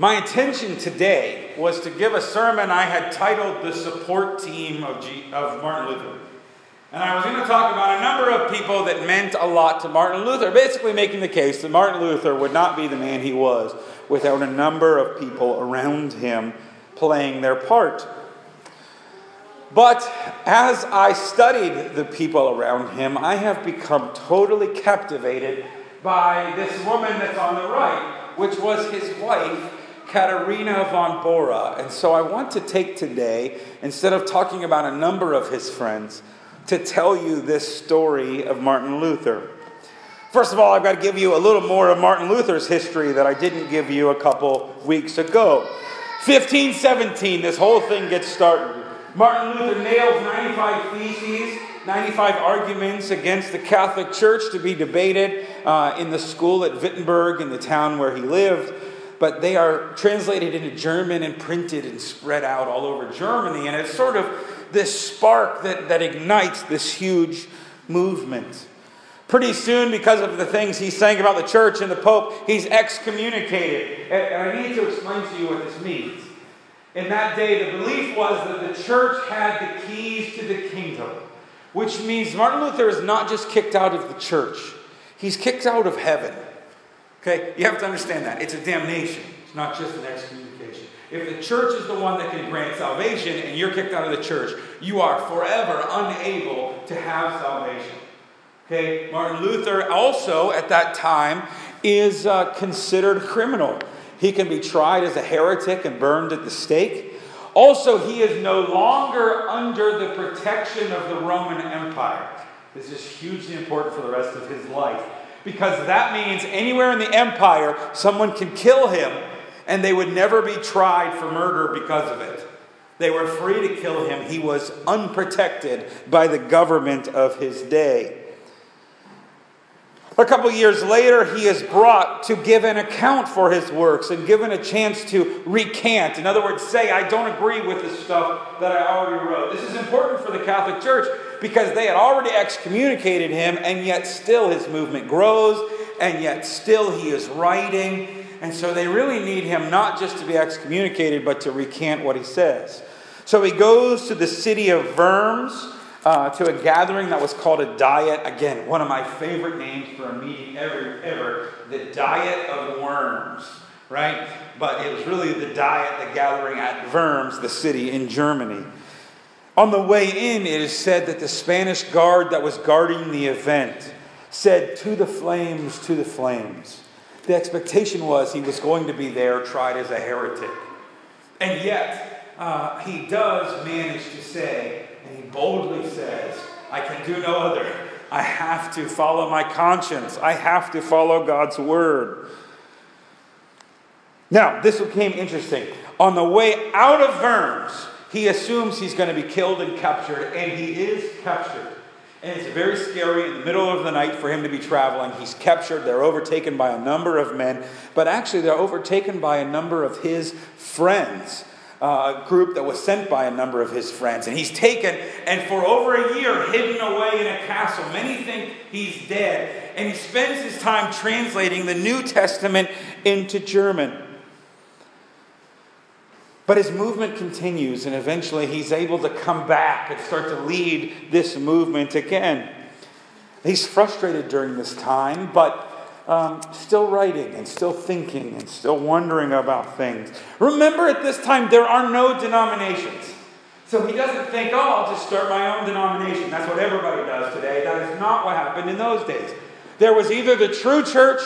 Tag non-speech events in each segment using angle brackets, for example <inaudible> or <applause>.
My intention today was to give a sermon I had titled The Support Team of, G- of Martin Luther. And I was going to talk about a number of people that meant a lot to Martin Luther, basically making the case that Martin Luther would not be the man he was without a number of people around him playing their part. But as I studied the people around him, I have become totally captivated by this woman that's on the right, which was his wife, Katharina von Bora. And so I want to take today, instead of talking about a number of his friends, to tell you this story of Martin Luther. First of all, I've got to give you a little more of Martin Luther's history that I didn't give you a couple weeks ago. 1517, this whole thing gets started. Martin Luther nails 95 theses, 95 arguments against the Catholic Church to be debated uh, in the school at Wittenberg in the town where he lived. But they are translated into German and printed and spread out all over Germany. And it's sort of this spark that, that ignites this huge movement. Pretty soon, because of the things he's saying about the church and the Pope, he's excommunicated. And I need to explain to you what this means. In that day, the belief was that the church had the keys to the kingdom, which means Martin Luther is not just kicked out of the church, he's kicked out of heaven. Okay? You have to understand that. It's a damnation, it's not just an excommunication. If the church is the one that can grant salvation and you're kicked out of the church, you are forever unable to have salvation. Okay? Martin Luther also, at that time, is uh, considered criminal. He can be tried as a heretic and burned at the stake. Also, he is no longer under the protection of the Roman Empire. This is hugely important for the rest of his life because that means anywhere in the empire, someone can kill him and they would never be tried for murder because of it. They were free to kill him. He was unprotected by the government of his day. A couple years later, he is brought to give an account for his works and given a chance to recant. In other words, say, I don't agree with the stuff that I already wrote. This is important for the Catholic Church because they had already excommunicated him, and yet still his movement grows, and yet still he is writing. And so they really need him not just to be excommunicated, but to recant what he says. So he goes to the city of Worms uh, to a gathering that was called a diet. Again, one of my favorite names for a meeting ever, ever the Diet of Worms, right? But it was really the diet, the gathering at Worms, the city in Germany. On the way in, it is said that the Spanish guard that was guarding the event said, To the flames, to the flames. The expectation was he was going to be there tried as a heretic. And yet, uh, he does manage to say, and he boldly says, I can do no other. I have to follow my conscience. I have to follow God's word. Now, this became interesting. On the way out of Worms, he assumes he's going to be killed and captured, and he is captured. And it's very scary in the middle of the night for him to be traveling. He's captured. They're overtaken by a number of men, but actually, they're overtaken by a number of his friends uh, group that was sent by a number of his friends. And he's taken and for over a year hidden away in a castle. Many think he's dead. And he spends his time translating the New Testament into German. But his movement continues, and eventually he's able to come back and start to lead this movement again. He's frustrated during this time, but um, still writing and still thinking and still wondering about things. Remember, at this time, there are no denominations. So he doesn't think, oh, I'll just start my own denomination. That's what everybody does today. That is not what happened in those days. There was either the true church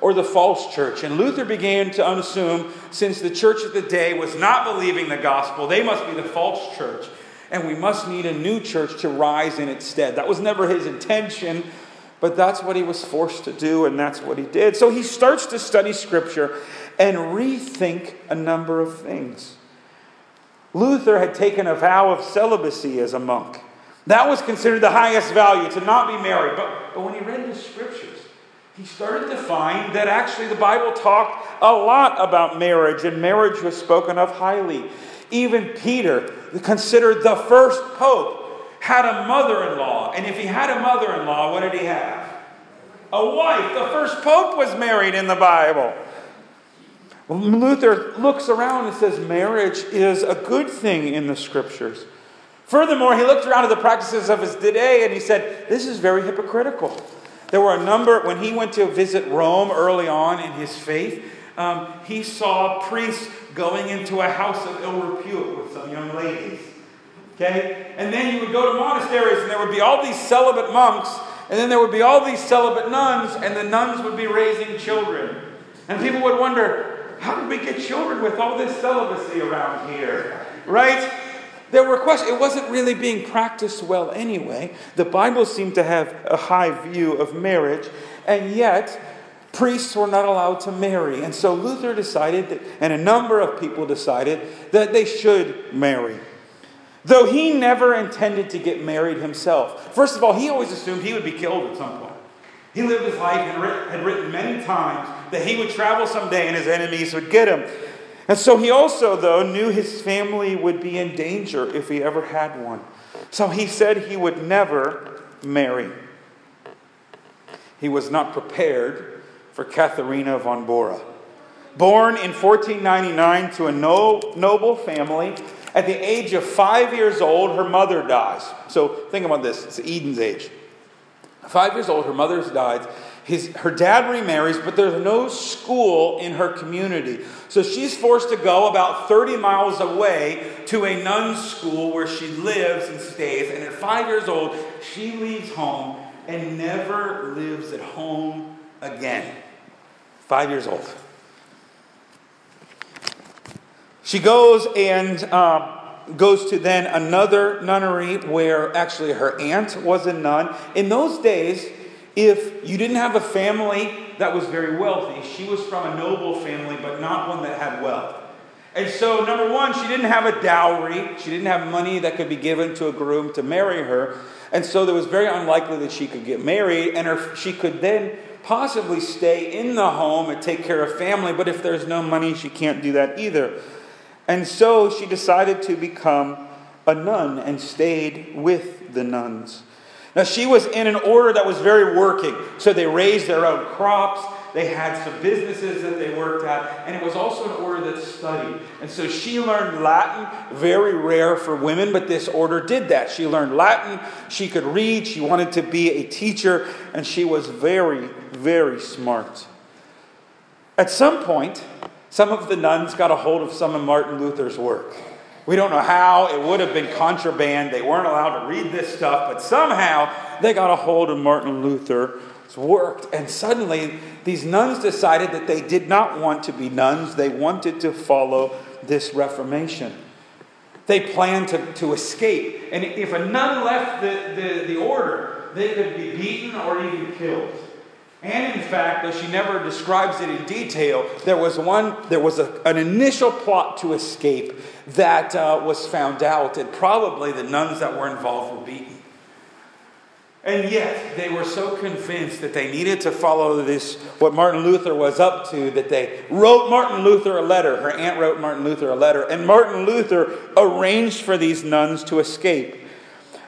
or the false church. And Luther began to assume, since the church of the day was not believing the gospel, they must be the false church. And we must need a new church to rise in its stead. That was never his intention, but that's what he was forced to do, and that's what he did. So he starts to study Scripture and rethink a number of things. Luther had taken a vow of celibacy as a monk. That was considered the highest value, to not be married. But, but when he read the Scriptures, he started to find that actually the Bible talked a lot about marriage, and marriage was spoken of highly. Even Peter, considered the first pope, had a mother in law. And if he had a mother in law, what did he have? A wife. The first pope was married in the Bible. Luther looks around and says marriage is a good thing in the scriptures. Furthermore, he looked around at the practices of his day and he said, This is very hypocritical. There were a number, when he went to visit Rome early on in his faith, um, he saw priests going into a house of ill repute with some young ladies. Okay? And then you would go to monasteries and there would be all these celibate monks, and then there would be all these celibate nuns, and the nuns would be raising children. And people would wonder, how did we get children with all this celibacy around here? Right? There were questions. It wasn't really being practiced well anyway. The Bible seemed to have a high view of marriage, and yet priests were not allowed to marry. And so Luther decided, that, and a number of people decided, that they should marry. Though he never intended to get married himself. First of all, he always assumed he would be killed at some point. He lived his life and had written many times that he would travel someday and his enemies would get him. And so he also, though, knew his family would be in danger if he ever had one. So he said he would never marry. He was not prepared for Katharina von Bora. Born in 1499 to a no, noble family, at the age of five years old, her mother dies. So think about this it's Eden's age. Five years old, her mother dies. His, her dad remarries, but there's no school in her community. So she's forced to go about 30 miles away to a nun's school where she lives and stays. And at five years old, she leaves home and never lives at home again. Five years old. She goes and uh, goes to then another nunnery where actually her aunt was a nun. In those days, if you didn't have a family that was very wealthy, she was from a noble family, but not one that had wealth. And so, number one, she didn't have a dowry. She didn't have money that could be given to a groom to marry her. And so, it was very unlikely that she could get married. And her, she could then possibly stay in the home and take care of family. But if there's no money, she can't do that either. And so, she decided to become a nun and stayed with the nuns. Now, she was in an order that was very working. So they raised their own crops, they had some businesses that they worked at, and it was also an order that studied. And so she learned Latin, very rare for women, but this order did that. She learned Latin, she could read, she wanted to be a teacher, and she was very, very smart. At some point, some of the nuns got a hold of some of Martin Luther's work. We don't know how. It would have been contraband. They weren't allowed to read this stuff, but somehow they got a hold of Martin Luther's work. And suddenly, these nuns decided that they did not want to be nuns, they wanted to follow this Reformation. They planned to, to escape. And if a nun left the, the, the order, they could be beaten or even killed. And in fact, though she never describes it in detail, there was one, there was a, an initial plot to escape that uh, was found out, and probably the nuns that were involved were beaten. And yet, they were so convinced that they needed to follow this, what Martin Luther was up to, that they wrote Martin Luther a letter. Her aunt wrote Martin Luther a letter, and Martin Luther arranged for these nuns to escape.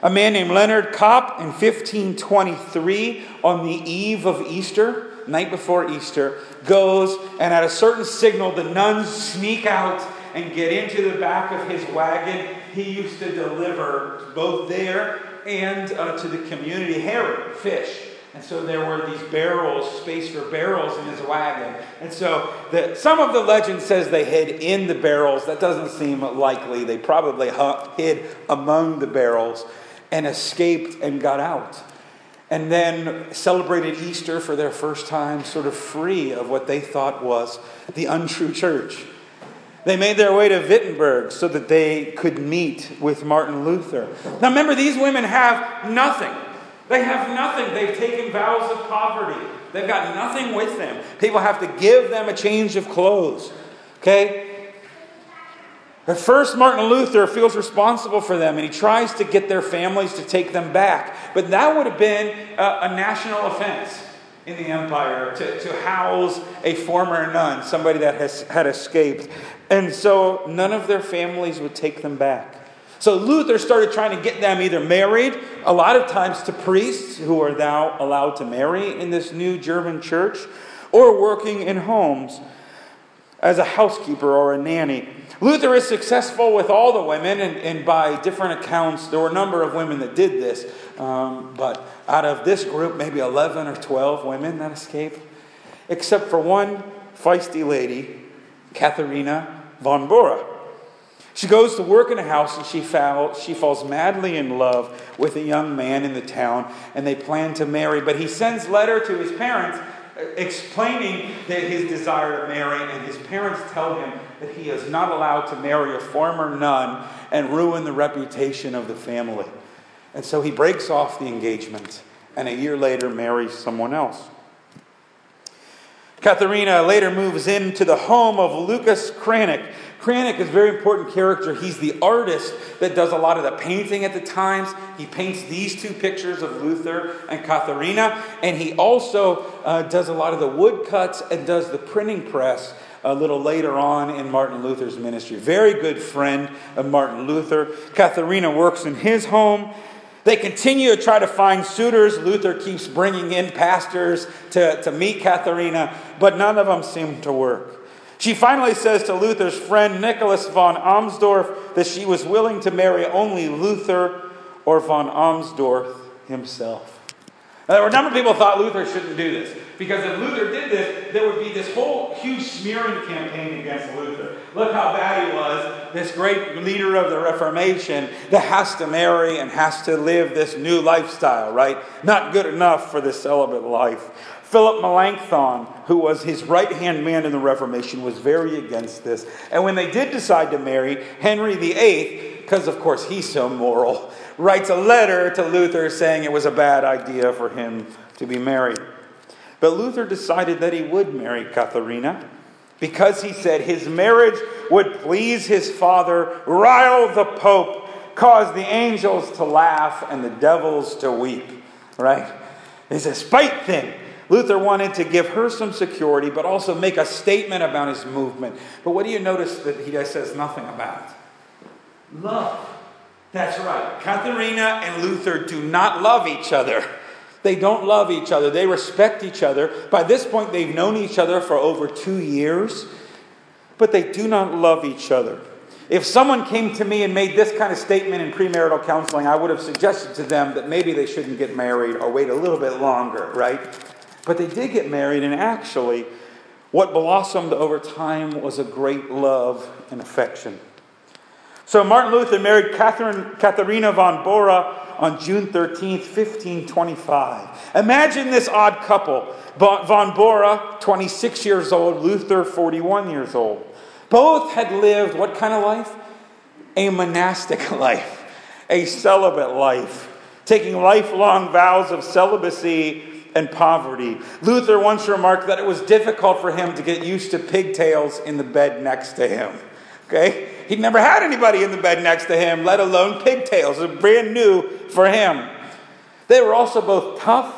A man named Leonard Kopp in 1523, on the eve of Easter, night before Easter, goes and at a certain signal, the nuns sneak out and get into the back of his wagon. He used to deliver both there and uh, to the community herring, fish. And so there were these barrels, space for barrels in his wagon. And so the, some of the legend says they hid in the barrels. That doesn't seem likely. They probably hid among the barrels and escaped and got out. And then celebrated Easter for their first time, sort of free of what they thought was the untrue church. They made their way to Wittenberg so that they could meet with Martin Luther. Now remember, these women have nothing. They have nothing. They've taken vows of poverty. They've got nothing with them. People have to give them a change of clothes. Okay? At first, Martin Luther feels responsible for them and he tries to get their families to take them back. But that would have been a, a national offense in the empire to, to house a former nun, somebody that has, had escaped. And so none of their families would take them back. So Luther started trying to get them either married, a lot of times to priests who are now allowed to marry in this new German church, or working in homes. as a housekeeper or a nanny. Luther is successful with all the women, and, and by different accounts, there were a number of women that did this. Um, but out of this group, maybe 11 or 12 women that escaped, except for one feisty lady, Katharina von Bora. She goes to work in a house and she, she falls madly in love with a young man in the town, and they plan to marry. But he sends letter to his parents uh, explaining that his desire to marry, and his parents tell him that he is not allowed to marry a former nun and ruin the reputation of the family. And so he breaks off the engagement, and a year later marries someone else. Katharina later moves into the home of Lucas Cranach. Cranach is a very important character. He's the artist that does a lot of the painting at the times. He paints these two pictures of Luther and Katharina, and he also uh, does a lot of the woodcuts and does the printing press a little later on in Martin Luther's ministry. Very good friend of Martin Luther. Katharina works in his home. They continue to try to find suitors. Luther keeps bringing in pastors to, to meet Katharina, but none of them seem to work. She finally says to Luther's friend Nicholas von Amsdorf that she was willing to marry only Luther or von Amsdorf himself. Now, there were a number of people who thought Luther shouldn't do this because if Luther did this, there would be this whole huge smearing campaign against Luther. Look how bad he was, this great leader of the Reformation that has to marry and has to live this new lifestyle, right? Not good enough for the celibate life. Philip Melanchthon, who was his right hand man in the Reformation, was very against this. And when they did decide to marry, Henry VIII, because of course he's so moral, <laughs> writes a letter to Luther saying it was a bad idea for him to be married. But Luther decided that he would marry Katharina because he said his marriage would please his father, rile the Pope, cause the angels to laugh and the devils to weep. Right? It's a spite thing. Luther wanted to give her some security, but also make a statement about his movement. But what do you notice that he says nothing about? Love. That's right. Katharina and Luther do not love each other. They don't love each other. They respect each other. By this point, they've known each other for over two years, but they do not love each other. If someone came to me and made this kind of statement in premarital counseling, I would have suggested to them that maybe they shouldn't get married or wait a little bit longer, right? But they did get married, and actually, what blossomed over time was a great love and affection. So Martin Luther married Catherine, Katharina von Bora on June 13th, 1525. Imagine this odd couple. Von Bora, 26 years old, Luther, 41 years old. Both had lived what kind of life? A monastic <laughs> life, a celibate life, taking lifelong vows of celibacy and poverty. Luther once remarked that it was difficult for him to get used to pigtails in the bed next to him. Okay? He'd never had anybody in the bed next to him, let alone pigtails. Was brand new for him. They were also both tough,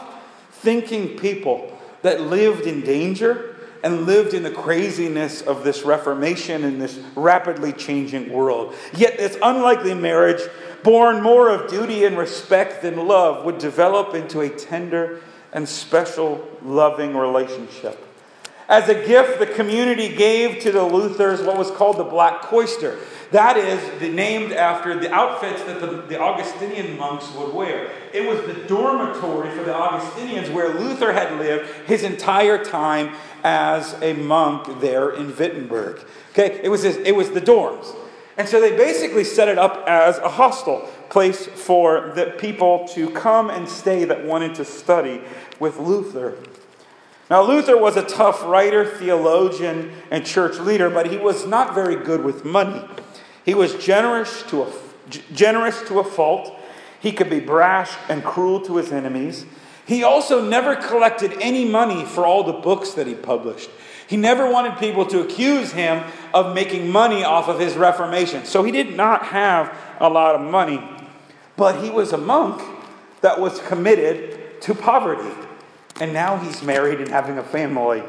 thinking people that lived in danger and lived in the craziness of this Reformation in this rapidly changing world. Yet, this unlikely marriage, born more of duty and respect than love, would develop into a tender and special, loving relationship. As a gift, the community gave to the Luthers what was called the Black Cloister. That is the, named after the outfits that the, the Augustinian monks would wear. It was the dormitory for the Augustinians where Luther had lived his entire time as a monk there in Wittenberg. Okay, it was, his, it was the dorms. And so they basically set it up as a hostel place for the people to come and stay that wanted to study with Luther. Now, Luther was a tough writer, theologian, and church leader, but he was not very good with money. He was generous to a, generous to a fault. He could be brash and cruel to his enemies. He also never collected any money for all the books that he published. He never wanted people to accuse him of making money off of his Reformation. So he did not have a lot of money. But he was a monk that was committed to poverty and now he's married and having a family.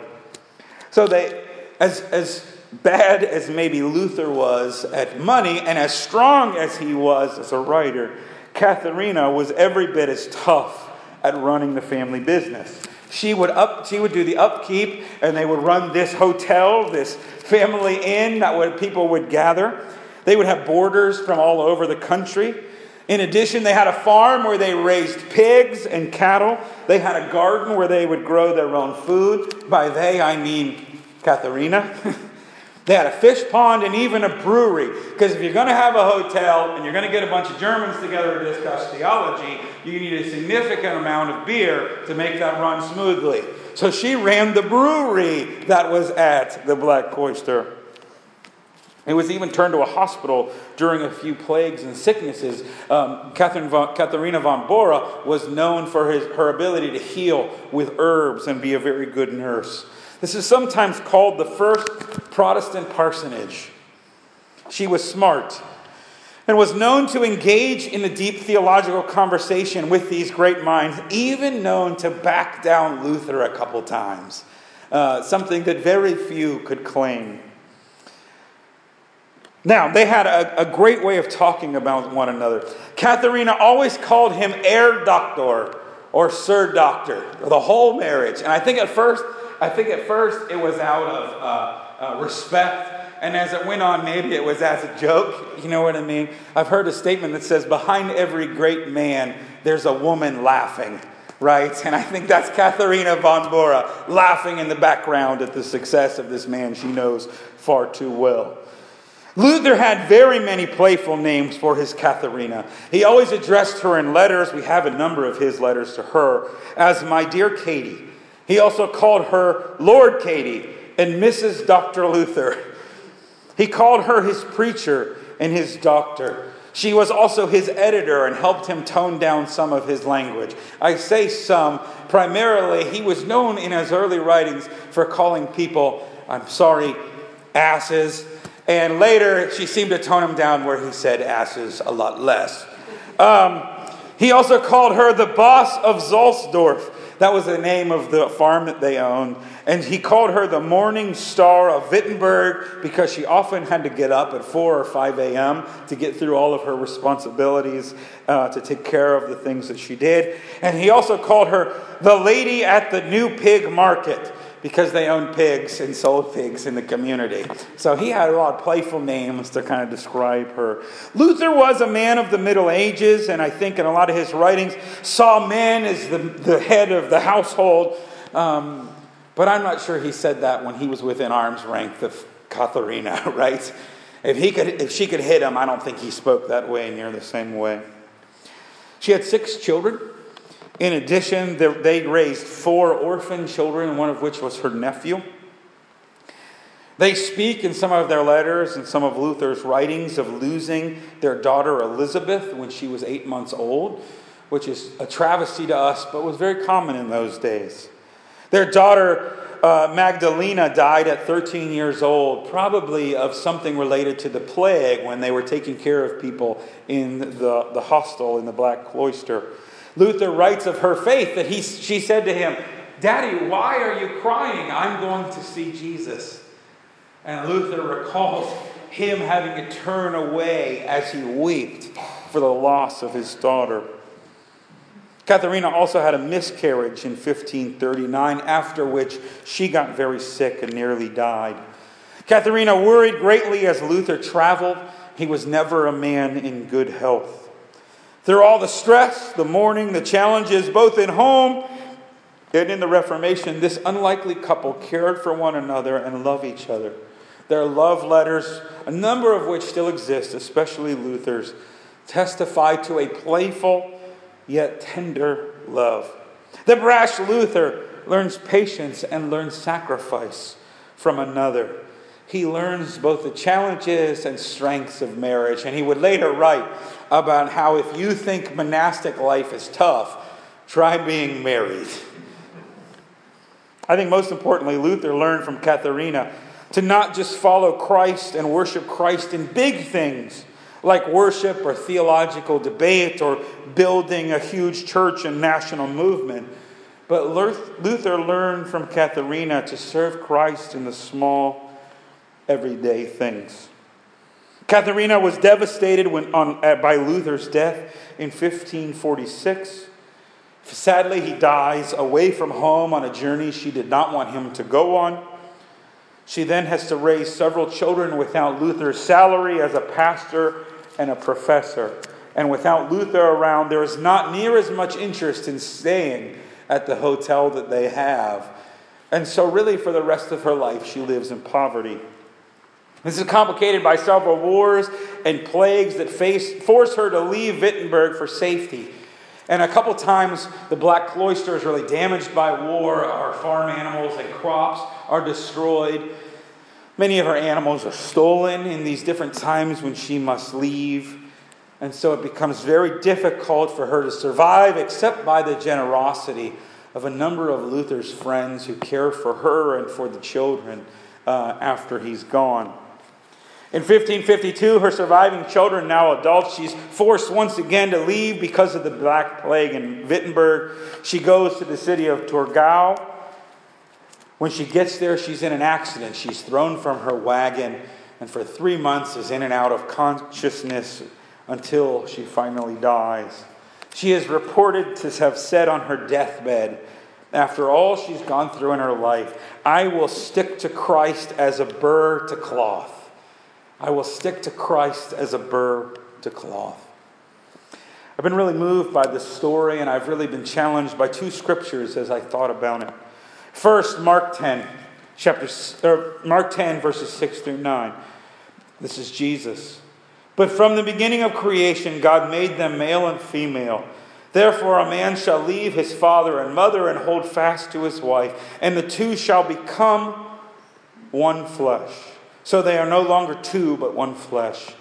So they, as, as bad as maybe Luther was at money, and as strong as he was as a writer, Katharina was every bit as tough at running the family business. She would, up, she would do the upkeep, and they would run this hotel, this family inn that would, people would gather. They would have boarders from all over the country. In addition, they had a farm where they raised pigs and cattle. They had a garden where they would grow their own food. By they, I mean Katharina. <laughs> they had a fish pond and even a brewery. Because if you're going to have a hotel and you're going to get a bunch of Germans together to discuss theology, you need a significant amount of beer to make that run smoothly. So she ran the brewery that was at the Black Cloister. It was even turned to a hospital during a few plagues and sicknesses. Um, Catherine von, Katharina von Bora was known for his, her ability to heal with herbs and be a very good nurse. This is sometimes called the first Protestant parsonage. She was smart and was known to engage in a deep theological conversation with these great minds, even known to back down Luther a couple times, uh, something that very few could claim. Now, they had a, a, great way of talking about one another. Katharina always called him Herr Doctor or Sir Doctor, the whole marriage. And I think at first, I think at first it was out of uh, uh, respect. And as it went on, maybe it was as a joke. You know what I mean? I've heard a statement that says, Behind every great man, there's a woman laughing right? And I think that's Katharina von Bora laughing in the background at the success of this man she knows far too well. Luther had very many playful names for his Katharina. He always addressed her in letters. We have a number of his letters to her as my dear Katie. He also called her Lord Katie and Mrs. Dr. Luther. He called her his preacher and his doctor. She was also his editor and helped him tone down some of his language. I say some, primarily, he was known in his early writings for calling people, I'm sorry, asses and later, she seemed to tone him down where he said asses a lot less. Um, he also called her the boss of Zulsdorf. That was the name of the farm that they owned. And he called her the morning star of Wittenberg because she often had to get up at 4 or 5 a.m. to get through all of her responsibilities, uh, to take care of the things that she did. And he also called her the lady at the new pig market because they owned pigs and sold pigs in the community. So he had a lot of playful names to kind of describe her. Luther was a man of the Middle Ages, and I think in a lot of his writings saw men as the, the head of the household. Um, but I'm not sure he said that when he was within arm's length of Katharina, <laughs> right? If, he could, if she could hit him, I don't think he spoke that way near the same way. She had six children. In addition, they raised four orphan children, one of which was her nephew. They speak in some of their letters and some of Luther's writings of losing their daughter Elizabeth when she was eight months old, which is a travesty to us, but was very common in those days. Their daughter uh, Magdalena died at 13 years old, probably of something related to the plague when they were taking care of people in the, the hostel in the Black Cloister. Luther writes of her faith that he, she said to him, Daddy, why are you crying? I'm going to see Jesus. And Luther recalls him having to turn away as he wept for the loss of his daughter. Katharina also had a miscarriage in 1539, after which she got very sick and nearly died. Katharina worried greatly as Luther traveled. He was never a man in good health. Through all the stress, the mourning, the challenges, both in home and in the Reformation, this unlikely couple cared for one another and loved each other. Their love letters, a number of which still exist, especially Luther's, testify to a playful yet tender love. The brash Luther learns patience and learns sacrifice from another. He learns both the challenges and strengths of marriage, and he would later write about how if you think monastic life is tough, try being married. I think most importantly, Luther learned from Katharina to not just follow Christ and worship Christ in big things like worship or theological debate or building a huge church and national movement, but Luther learned from Katharina to serve Christ in the small, everyday things. Katharina was devastated when, on, uh, by Luther's death in 1546. Sadly, he dies away from home on a journey she did not want him to go on. She then has to raise several children without Luther's salary as a pastor and a professor. And without Luther around, there is not near as much interest in staying at the hotel that they have. And so, really, for the rest of her life, she lives in poverty. This is complicated by several wars and plagues that force her to leave Wittenberg for safety. And a couple times, the Black Cloister is really damaged by war. Our farm animals and crops are destroyed. Many of her animals are stolen in these different times when she must leave. And so it becomes very difficult for her to survive, except by the generosity of a number of Luther's friends who care for her and for the children uh, after he's gone. In 1552, her surviving children, now adults, she's forced once again to leave because of the Black Plague in Wittenberg. She goes to the city of Torgau. When she gets there, she's in an accident. She's thrown from her wagon and for three months is in and out of consciousness until she finally dies. She is reported to have said on her deathbed, after all she's gone through in her life, I will stick to Christ as a burr to cloth. I will stick to Christ as a burr to cloth. I've been really moved by this story, and I've really been challenged by two scriptures as I thought about it. First, Mark 10, chapter, or er, Mark 10, verses 6 through 9. This is Jesus. But from the beginning of creation, God made them male and female. Therefore, a man shall leave his father and mother and hold fast to his wife, and the two shall become one flesh. So they are no longer two, but one flesh.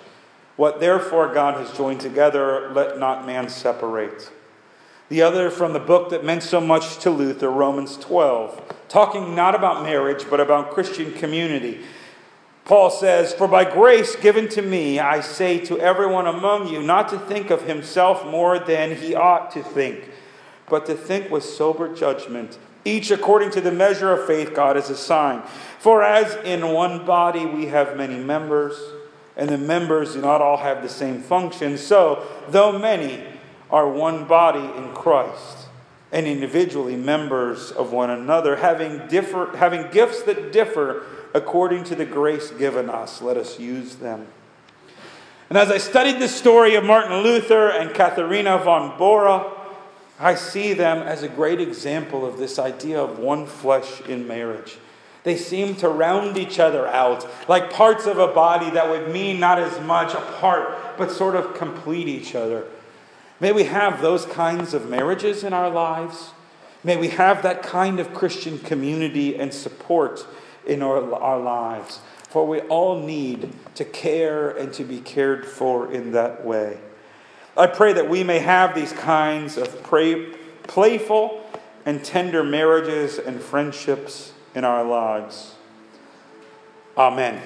What therefore God has joined together, let not man separate. The other from the book that meant so much to Luther, Romans 12, talking not about marriage, but about Christian community. Paul says, For by grace given to me, I say to everyone among you not to think of himself more than he ought to think, but to think with sober judgment each according to the measure of faith God has assigned. For as in one body we have many members, and the members do not all have the same function, so, though many are one body in Christ, and individually members of one another, having, differ, having gifts that differ according to the grace given us, let us use them. And as I studied the story of Martin Luther and Katharina von Bora, I see them as a great example of this idea of one flesh in marriage. They seem to round each other out, like parts of a body that would mean not as much apart, but sort of complete each other. May we have those kinds of marriages in our lives. May we have that kind of Christian community and support in our, our lives. For we all need to care and to be cared for in that way. I pray that we may have these kinds of pray, playful and tender marriages and friendships in our lives. Amen.